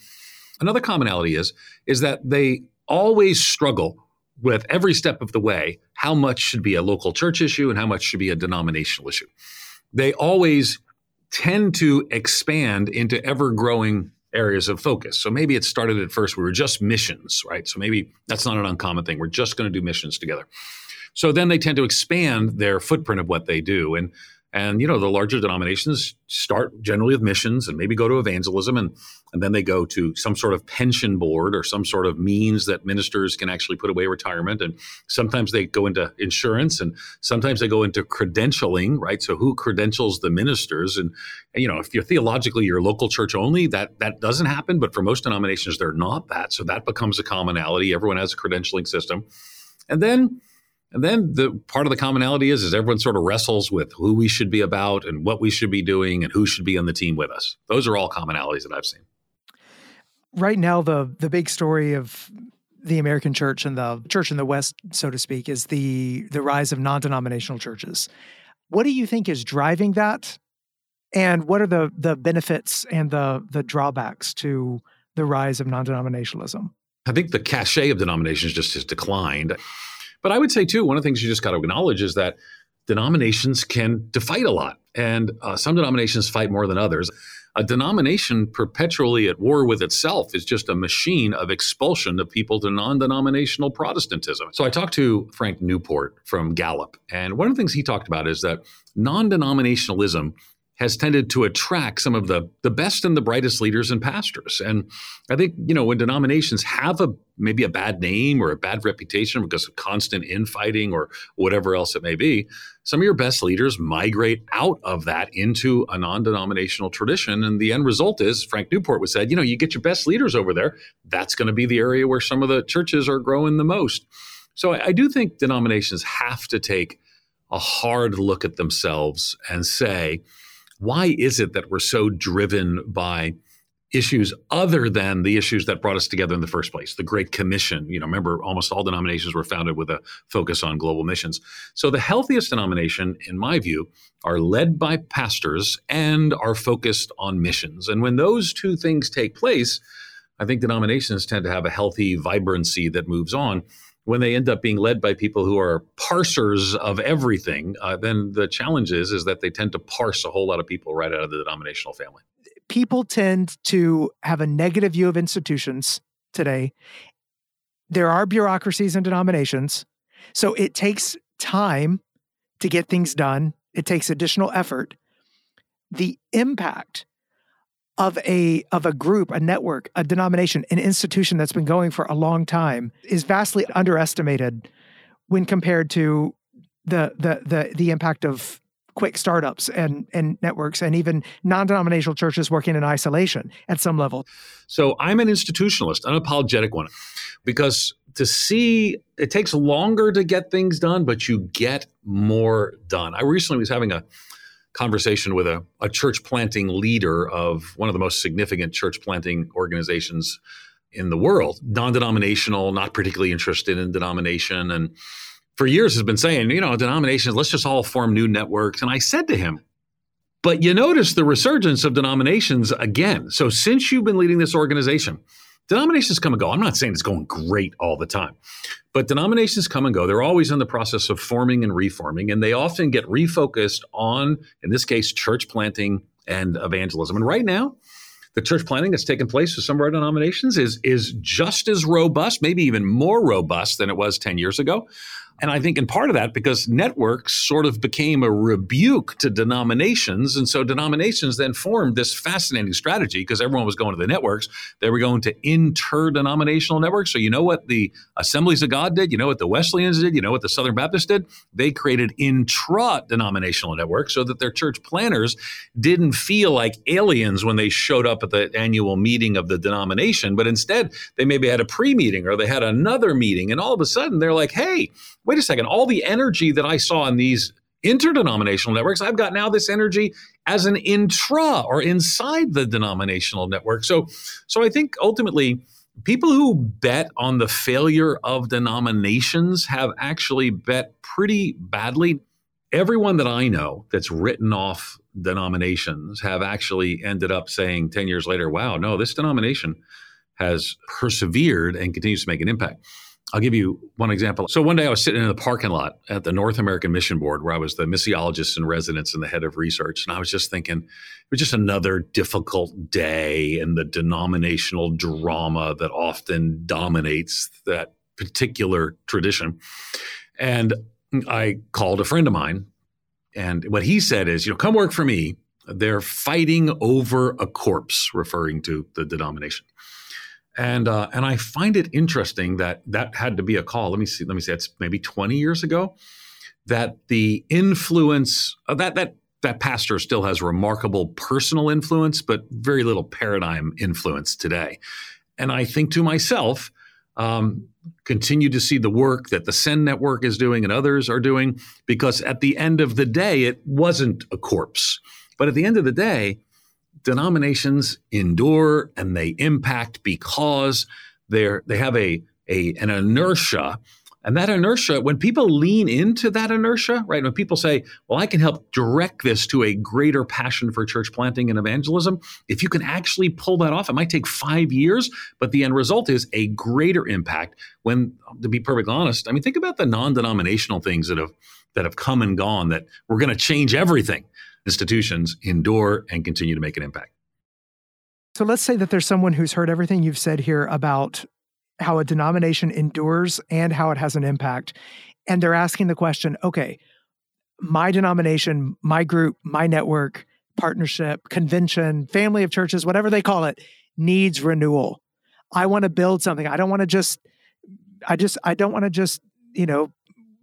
Another commonality is is that they always struggle with every step of the way how much should be a local church issue and how much should be a denominational issue. They always tend to expand into ever growing areas of focus. So maybe it started at first, we were just missions, right? So maybe that's not an uncommon thing. We're just going to do missions together. So then they tend to expand their footprint of what they do. And and you know, the larger denominations start generally with missions and maybe go to evangelism and and then they go to some sort of pension board or some sort of means that ministers can actually put away retirement and sometimes they go into insurance and sometimes they go into credentialing, right? So who credentials the ministers and, and you know, if you're theologically your local church only, that that doesn't happen, but for most denominations they're not that. So that becomes a commonality. Everyone has a credentialing system. And then and then the part of the commonality is is everyone sort of wrestles with who we should be about and what we should be doing and who should be on the team with us. Those are all commonalities that I've seen. Right now, the the big story of the American church and the church in the West, so to speak, is the the rise of non-denominational churches. What do you think is driving that? And what are the the benefits and the the drawbacks to the rise of non-denominationalism? I think the cachet of denominations just has declined. But I would say, too, one of the things you just got to acknowledge is that denominations can fight a lot. And uh, some denominations fight more than others. A denomination perpetually at war with itself is just a machine of expulsion of people to non denominational Protestantism. So I talked to Frank Newport from Gallup. And one of the things he talked about is that non denominationalism has tended to attract some of the the best and the brightest leaders and pastors. And I think you know when denominations have a maybe a bad name or a bad reputation because of constant infighting or whatever else it may be, some of your best leaders migrate out of that into a non-denominational tradition. And the end result is Frank Newport was said, you know, you get your best leaders over there. That's going to be the area where some of the churches are growing the most. So I, I do think denominations have to take a hard look at themselves and say, why is it that we're so driven by issues other than the issues that brought us together in the first place? The great commission you know remember almost all denominations were founded with a focus on global missions. So the healthiest denomination in my view are led by pastors and are focused on missions. And when those two things take place i think denominations tend to have a healthy vibrancy that moves on when they end up being led by people who are parsers of everything, uh, then the challenge is is that they tend to parse a whole lot of people right out of the denominational family. People tend to have a negative view of institutions today. There are bureaucracies and denominations, so it takes time to get things done. It takes additional effort. The impact of a of a group, a network, a denomination, an institution that's been going for a long time is vastly underestimated when compared to the the the the impact of quick startups and and networks and even non-denominational churches working in isolation at some level. So I'm an institutionalist, an apologetic one, because to see it takes longer to get things done, but you get more done. I recently was having a conversation with a, a church planting leader of one of the most significant church planting organizations in the world, non denominational, not particularly interested in denomination. And for years has been saying, you know, denominations, let's just all form new networks. And I said to him, but you notice the resurgence of denominations again. So since you've been leading this organization, denominations come and go. I'm not saying it's going great all the time, but denominations come and go. They're always in the process of forming and reforming, and they often get refocused on, in this case, church planting and evangelism. And right now, the church planting that's taken place with some of our denominations is is just as robust, maybe even more robust than it was 10 years ago. And I think in part of that, because networks sort of became a rebuke to denominations. And so denominations then formed this fascinating strategy because everyone was going to the networks. They were going to interdenominational networks. So you know what the Assemblies of God did? You know what the Wesleyans did? You know what the Southern Baptists did? They created intra denominational networks so that their church planters didn't feel like aliens when they showed up at the annual meeting of the denomination, but instead they maybe had a pre meeting or they had another meeting. And all of a sudden they're like, hey, wait a second, all the energy that I saw in these interdenominational networks, I've got now this energy as an intra or inside the denominational network. So, so I think ultimately, people who bet on the failure of denominations have actually bet pretty badly. Everyone that I know that's written off denominations have actually ended up saying 10 years later, wow, no, this denomination has persevered and continues to make an impact. I'll give you one example. So one day I was sitting in the parking lot at the North American Mission Board where I was the missiologist in residence and the head of research. And I was just thinking, it was just another difficult day in the denominational drama that often dominates that particular tradition. And I called a friend of mine. And what he said is, you know, come work for me. They're fighting over a corpse, referring to the denomination and uh, and I find it interesting that that had to be a call. Let me see. Let me say it's maybe 20 years ago that the influence of that that that pastor still has remarkable personal influence, but very little paradigm influence today. And I think to myself, um, continue to see the work that the Send Network is doing and others are doing, because at the end of the day, it wasn't a corpse. But at the end of the day, denominations endure and they impact because they're they have a, a an inertia. And that inertia when people lean into that inertia right when people say well i can help direct this to a greater passion for church planting and evangelism if you can actually pull that off it might take five years but the end result is a greater impact. When to be perfectly honest i mean think about the non-denominational things that have that have come and gone that we're going to change everything institutions endure and continue to make an impact. So let's say that there's someone who's heard everything you've said here about how a denomination endures and how it has an impact. And they're asking the question okay, my denomination, my group, my network, partnership, convention, family of churches, whatever they call it, needs renewal. I want to build something. I don't want to just, I just, I don't want to just, you know,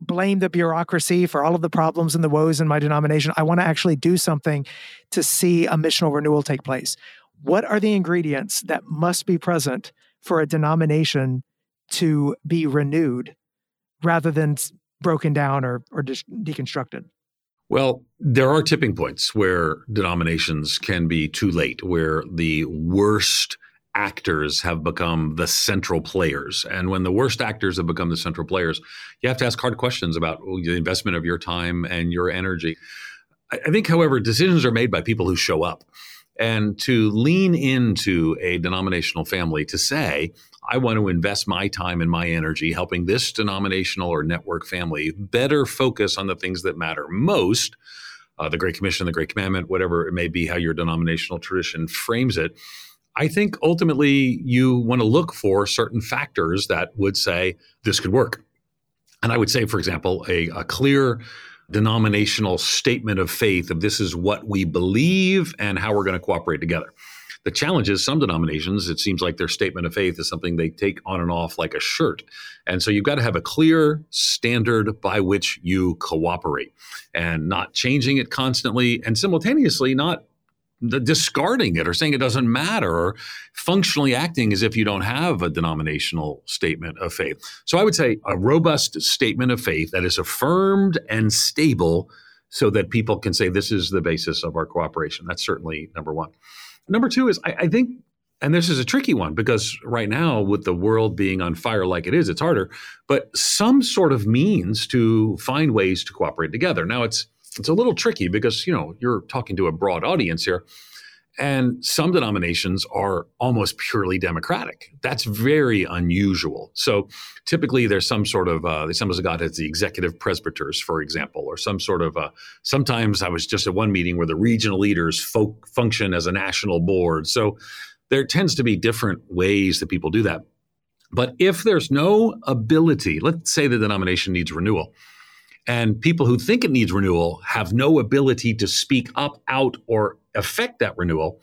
blame the bureaucracy for all of the problems and the woes in my denomination. I want to actually do something to see a missional renewal take place. What are the ingredients that must be present for a denomination to be renewed rather than broken down or, or de- deconstructed? Well, there are tipping points where denominations can be too late, where the worst actors have become the central players. And when the worst actors have become the central players, you have to ask hard questions about the investment of your time and your energy. I think, however, decisions are made by people who show up. And to lean into a denominational family to say, I want to invest my time and my energy helping this denominational or network family better focus on the things that matter most. Uh, the Great Commission, the Great Commandment, whatever it may be, how your denominational tradition frames it. I think ultimately you want to look for certain factors that would say this could work. And I would say, for example, a, a clear denominational statement of faith of this is what we believe and how we're going to cooperate together. The challenge is some denominations, it seems like their statement of faith is something they take on and off like a shirt. And so you've got to have a clear standard by which you cooperate and not changing it constantly and simultaneously not discarding it or saying it doesn't matter or functionally acting as if you don't have a denominational statement of faith. So I would say a robust statement of faith that is affirmed and stable so that people can say this is the basis of our cooperation. That's certainly number one. Number two is I, I think and this is a tricky one because right now, with the world being on fire like it is, it's harder. But some sort of means to find ways to cooperate together. Now, it's it's a little tricky because you know you're talking to a broad audience here and some denominations are almost purely democratic. That's very unusual. So typically there's some sort of uh, the assemblies of god has the executive presbyters for example or some sort of uh, sometimes i was just at one meeting where the regional leaders folk function as a national board. So there tends to be different ways that people do that. But if there's no ability let's say the denomination needs renewal and people who think it needs renewal have no ability to speak up, out, or affect that renewal.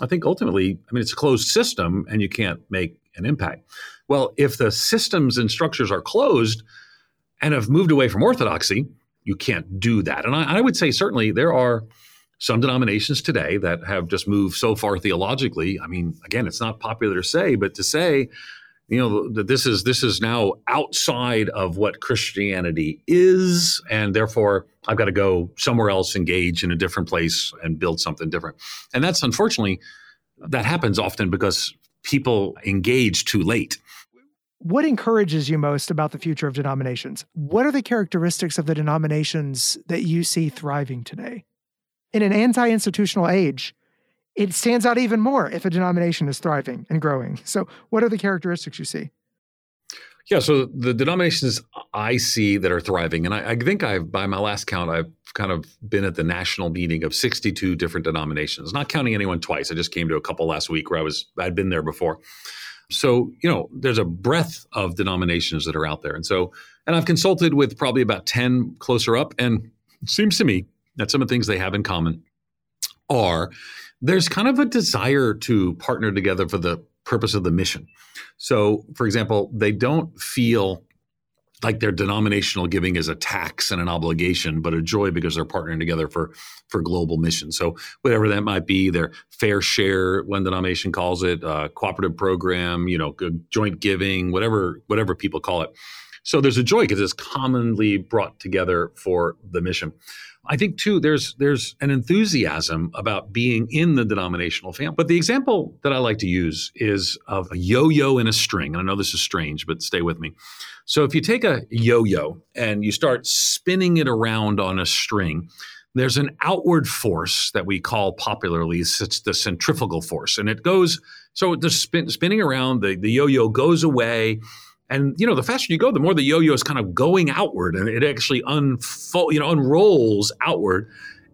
I think ultimately, I mean, it's a closed system and you can't make an impact. Well, if the systems and structures are closed and have moved away from orthodoxy, you can't do that. And I, I would say certainly there are some denominations today that have just moved so far theologically. I mean, again, it's not popular to say, but to say you know that this is this is now outside of what Christianity is, and therefore I've got to go somewhere else, engage in a different place, and build something different. And that's unfortunately that happens often because people engage too late. What encourages you most about the future of denominations? What are the characteristics of the denominations that you see thriving today? In an anti institutional age, it stands out even more if a denomination is thriving and growing. So, what are the characteristics you see? Yeah, so the denominations I see that are thriving, and I, I, think I've, by my last count, I've kind of been at the national meeting of 62 different denominations, not counting anyone twice. I just came to a couple last week where I was, I'd been there before. So, you know, there's a breadth of denominations that are out there. And so, and I've consulted with probably about 10 closer up, and seems to me that some of the things they have in common are there's kind of a desire to partner together for the purpose of the mission. So, for example, they don't feel like their denominational giving is a tax and an obligation, but a joy because they're partnering together for for global mission. So whatever that might be, their fair share, one denomination calls it, uh, cooperative program, you know, joint giving, whatever whatever people call it. So there's a joy because it's commonly brought together for the mission. I think too there's there's an enthusiasm about being in the denominational family. But the example that I like to use is of a yo-yo in a string. And I know this is strange, but stay with me. So if you take a yo-yo and you start spinning it around on a string, there's an outward force that we call popularly it's the centrifugal force and it goes so the spin, spinning around the, the yo-yo goes away and you know, the faster you go, the more the yo-yo is kind of going outward, and it actually unfold, you know, unrolls outward.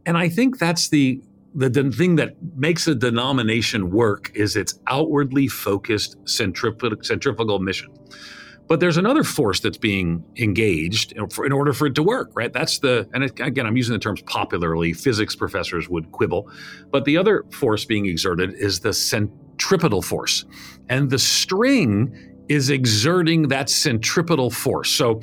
And I think that's the the, thing that makes a denomination work is its outwardly focused centrifugal, centrifugal mission. But there's another force that's being engaged in order for it to work, right? That's the, and again, I'm using the terms popularly. Physics professors would quibble. But the other force being exerted is the centripetal force. And the string is exerting that centripetal force. So,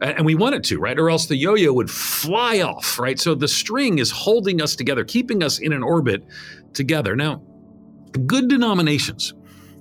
and we want it to, right? Or else the yo yo would fly off, right? So the string is holding us together, keeping us in an orbit together. Now, good denominations,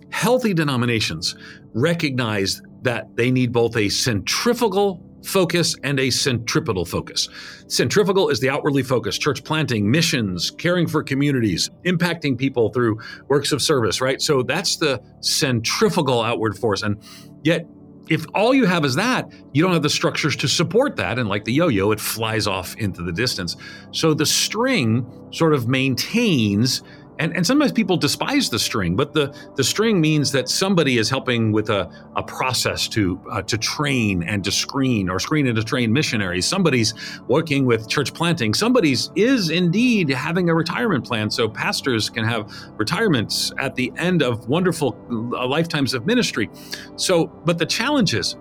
healthy denominations, recognize that they need both a centrifugal focus and a centripetal focus. Centrifugal is the outwardly focused church planting, missions, caring for communities, impacting people through works of service, right? So that's the centrifugal outward force. And yet, if all you have is that, you don't have the structures to support that. And like the yo yo, it flies off into the distance. So the string sort of maintains and, and sometimes people despise the string, but the, the string means that somebody is helping with a, a process to uh, to train and to screen or screen and to train missionaries. Somebody's working with church planting. Somebody's is indeed having a retirement plan so pastors can have retirements at the end of wonderful uh, lifetimes of ministry. So, but the challenge is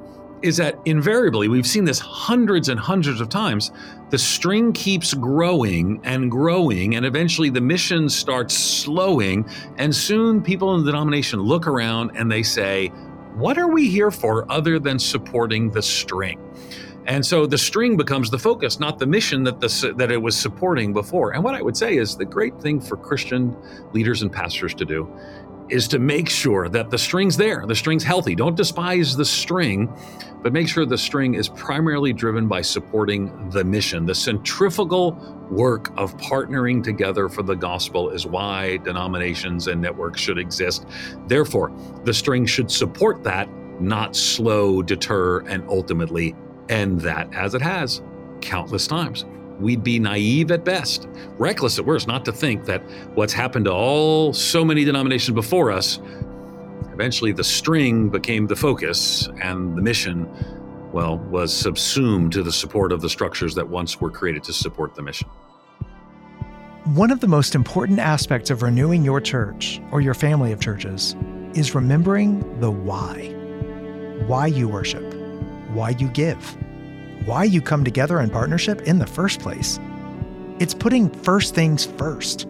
is that invariably, we've seen this hundreds and hundreds of times, the string keeps growing and growing, and eventually the mission starts slowing. And soon people in the denomination look around and they say, What are we here for other than supporting the string? And so the string becomes the focus, not the mission that the that it was supporting before. And what I would say is the great thing for Christian leaders and pastors to do is to make sure that the string's there, the string's healthy. Don't despise the string, but make sure the string is primarily driven by supporting the mission. The centrifugal work of partnering together for the gospel is why denominations and networks should exist. Therefore, the string should support that, not slow, deter, and ultimately end that, as it has countless times we'd be naive at best, reckless at worst, not to think that what's happened to all so many denominations before us, eventually the string became the focus and the mission, well, was subsumed to the support of the structures that once were created to support the mission. One of the most important aspects of renewing your church or your family of churches is remembering the why. Why you worship, why you give why you come together in partnership in the first place. It's putting first things first.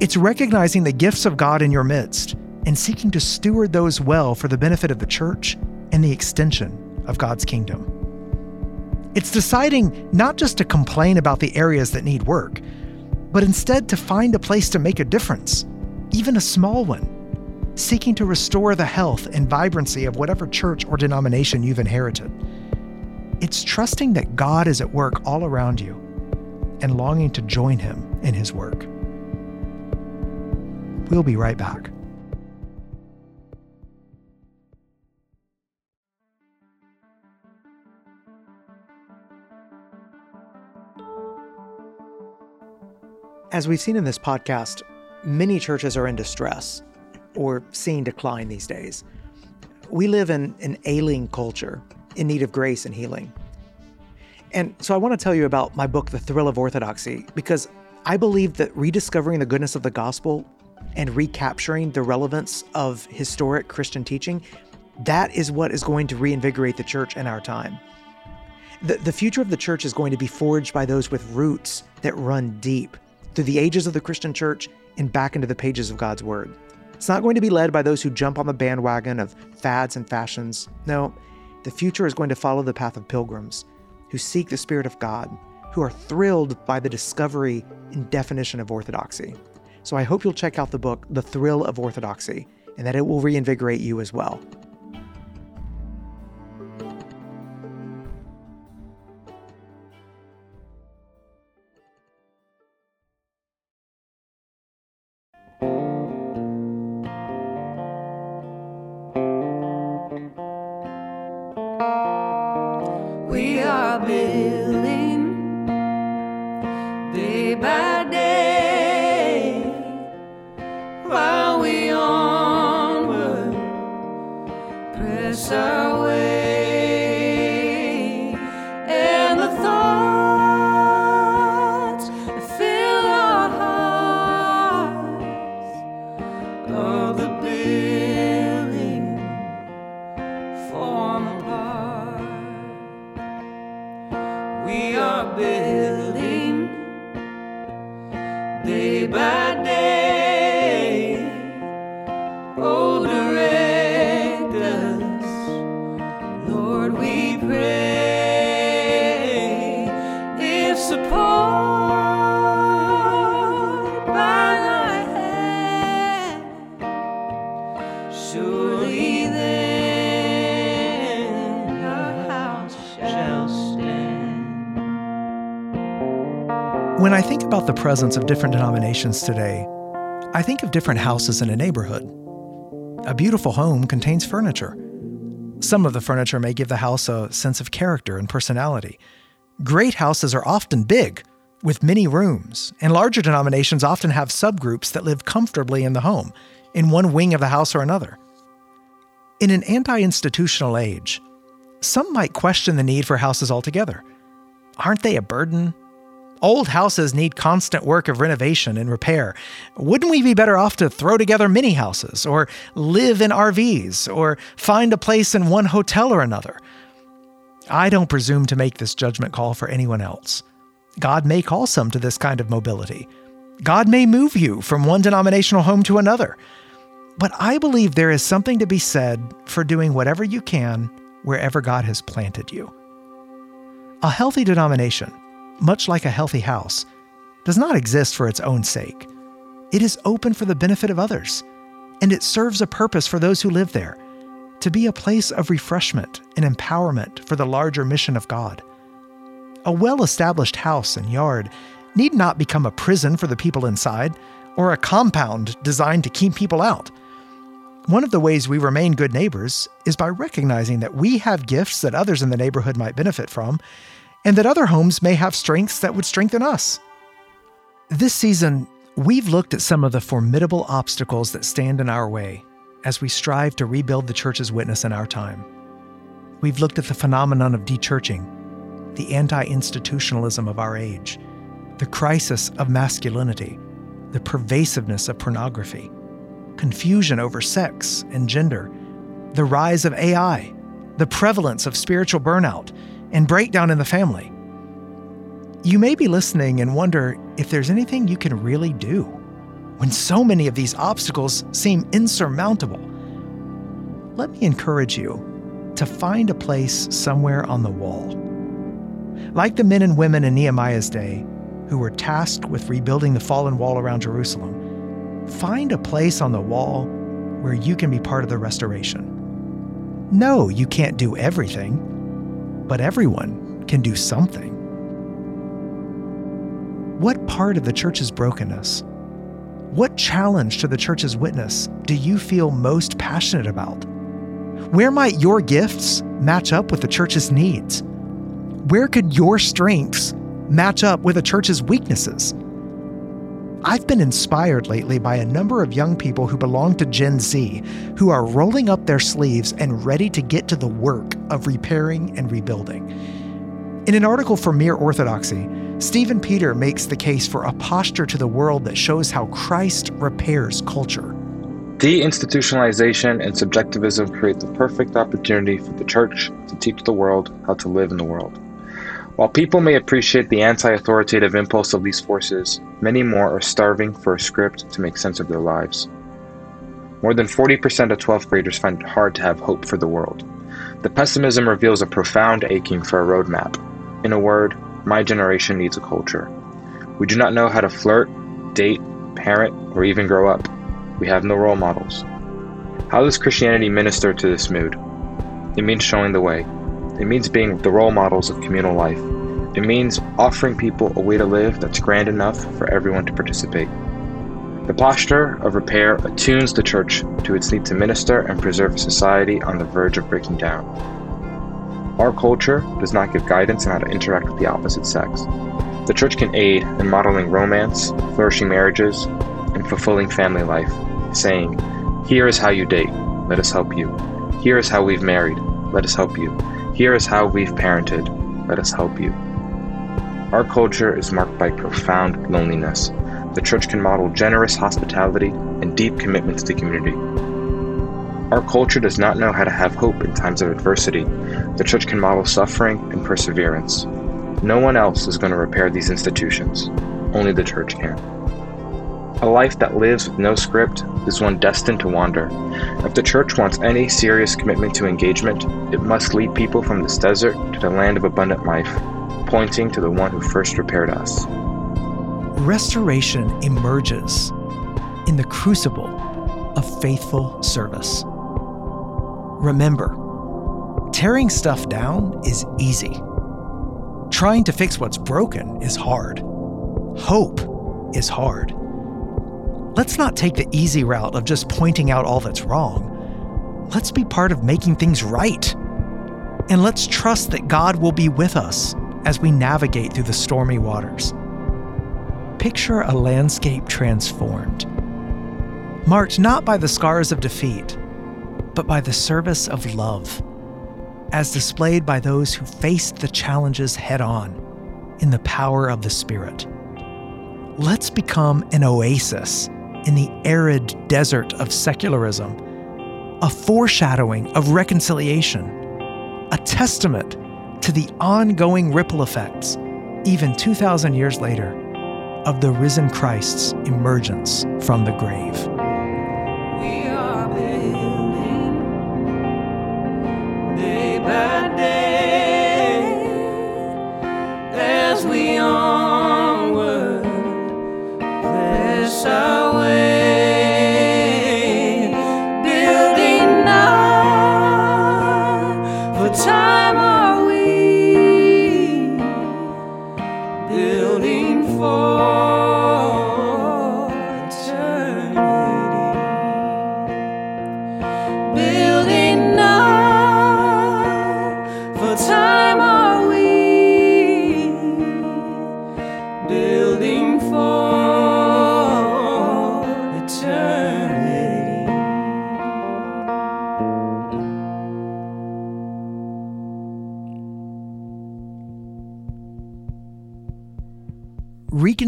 It's recognizing the gifts of God in your midst and seeking to steward those well for the benefit of the church and the extension of God's kingdom. It's deciding not just to complain about the areas that need work, but instead to find a place to make a difference, even a small one, seeking to restore the health and vibrancy of whatever church or denomination you've inherited. It's trusting that God is at work all around you and longing to join Him in His work. We'll be right back. As we've seen in this podcast, many churches are in distress or seeing decline these days. We live in an ailing culture in need of grace and healing. And so I want to tell you about my book, The Thrill of Orthodoxy, because I believe that rediscovering the goodness of the gospel and recapturing the relevance of historic Christian teaching, that is what is going to reinvigorate the church in our time. The, the future of the church is going to be forged by those with roots that run deep through the ages of the Christian church and back into the pages of God's Word. It's not going to be led by those who jump on the bandwagon of fads and fashions. No, the future is going to follow the path of pilgrims who seek the Spirit of God, who are thrilled by the discovery and definition of orthodoxy. So I hope you'll check out the book, The Thrill of Orthodoxy, and that it will reinvigorate you as well. When I think about the presence of different denominations today, I think of different houses in a neighborhood. A beautiful home contains furniture. Some of the furniture may give the house a sense of character and personality. Great houses are often big, with many rooms, and larger denominations often have subgroups that live comfortably in the home, in one wing of the house or another. In an anti institutional age, some might question the need for houses altogether. Aren't they a burden? Old houses need constant work of renovation and repair. Wouldn't we be better off to throw together mini houses, or live in RVs, or find a place in one hotel or another? I don't presume to make this judgment call for anyone else. God may call some to this kind of mobility. God may move you from one denominational home to another. But I believe there is something to be said for doing whatever you can wherever God has planted you. A healthy denomination, much like a healthy house, does not exist for its own sake. It is open for the benefit of others, and it serves a purpose for those who live there to be a place of refreshment and empowerment for the larger mission of God. A well established house and yard need not become a prison for the people inside or a compound designed to keep people out. One of the ways we remain good neighbors is by recognizing that we have gifts that others in the neighborhood might benefit from, and that other homes may have strengths that would strengthen us. This season, we've looked at some of the formidable obstacles that stand in our way as we strive to rebuild the church's witness in our time. We've looked at the phenomenon of dechurching, the anti institutionalism of our age, the crisis of masculinity, the pervasiveness of pornography, confusion over sex and gender, the rise of AI, the prevalence of spiritual burnout, and breakdown in the family. You may be listening and wonder if there's anything you can really do when so many of these obstacles seem insurmountable. Let me encourage you to find a place somewhere on the wall. Like the men and women in Nehemiah's day who were tasked with rebuilding the fallen wall around Jerusalem, find a place on the wall where you can be part of the restoration. No, you can't do everything, but everyone can do something. What part of the church's brokenness? What challenge to the church's witness do you feel most passionate about? Where might your gifts match up with the church's needs? Where could your strengths match up with a church's weaknesses? I've been inspired lately by a number of young people who belong to Gen Z who are rolling up their sleeves and ready to get to the work of repairing and rebuilding. In an article for Mere Orthodoxy, Stephen Peter makes the case for a posture to the world that shows how Christ repairs culture. Deinstitutionalization and subjectivism create the perfect opportunity for the church to teach the world how to live in the world. While people may appreciate the anti authoritative impulse of these forces, many more are starving for a script to make sense of their lives. More than 40% of 12th graders find it hard to have hope for the world. The pessimism reveals a profound aching for a roadmap. In a word, my generation needs a culture. We do not know how to flirt, date, parent, or even grow up. We have no role models. How does Christianity minister to this mood? It means showing the way. It means being the role models of communal life. It means offering people a way to live that's grand enough for everyone to participate. The posture of repair attunes the church to its need to minister and preserve a society on the verge of breaking down. Our culture does not give guidance on how to interact with the opposite sex. The church can aid in modeling romance, flourishing marriages, and fulfilling family life, saying, Here is how you date, let us help you. Here is how we've married, let us help you. Here is how we've parented, let us help you. Our culture is marked by profound loneliness. The church can model generous hospitality and deep commitments to community. Our culture does not know how to have hope in times of adversity. The church can model suffering and perseverance. No one else is going to repair these institutions. Only the church can. A life that lives with no script is one destined to wander. If the church wants any serious commitment to engagement, it must lead people from this desert to the land of abundant life, pointing to the one who first repaired us. Restoration emerges in the crucible of faithful service. Remember, tearing stuff down is easy. Trying to fix what's broken is hard. Hope is hard. Let's not take the easy route of just pointing out all that's wrong. Let's be part of making things right. And let's trust that God will be with us as we navigate through the stormy waters. Picture a landscape transformed, marked not by the scars of defeat, but by the service of love, as displayed by those who faced the challenges head on in the power of the Spirit. Let's become an oasis in the arid desert of secularism, a foreshadowing of reconciliation, a testament to the ongoing ripple effects, even 2,000 years later, of the risen Christ's emergence from the grave.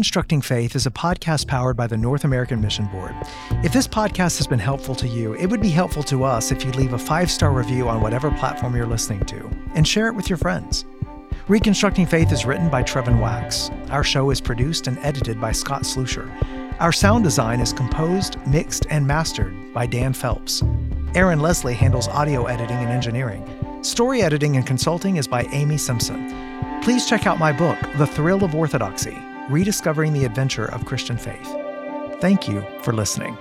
Reconstructing Faith is a podcast powered by the North American Mission Board. If this podcast has been helpful to you, it would be helpful to us if you leave a five star review on whatever platform you're listening to and share it with your friends. Reconstructing Faith is written by Trevin Wax. Our show is produced and edited by Scott Slusher. Our sound design is composed, mixed, and mastered by Dan Phelps. Aaron Leslie handles audio editing and engineering. Story editing and consulting is by Amy Simpson. Please check out my book, The Thrill of Orthodoxy Rediscovering the Adventure of Christian Faith. Thank you for listening.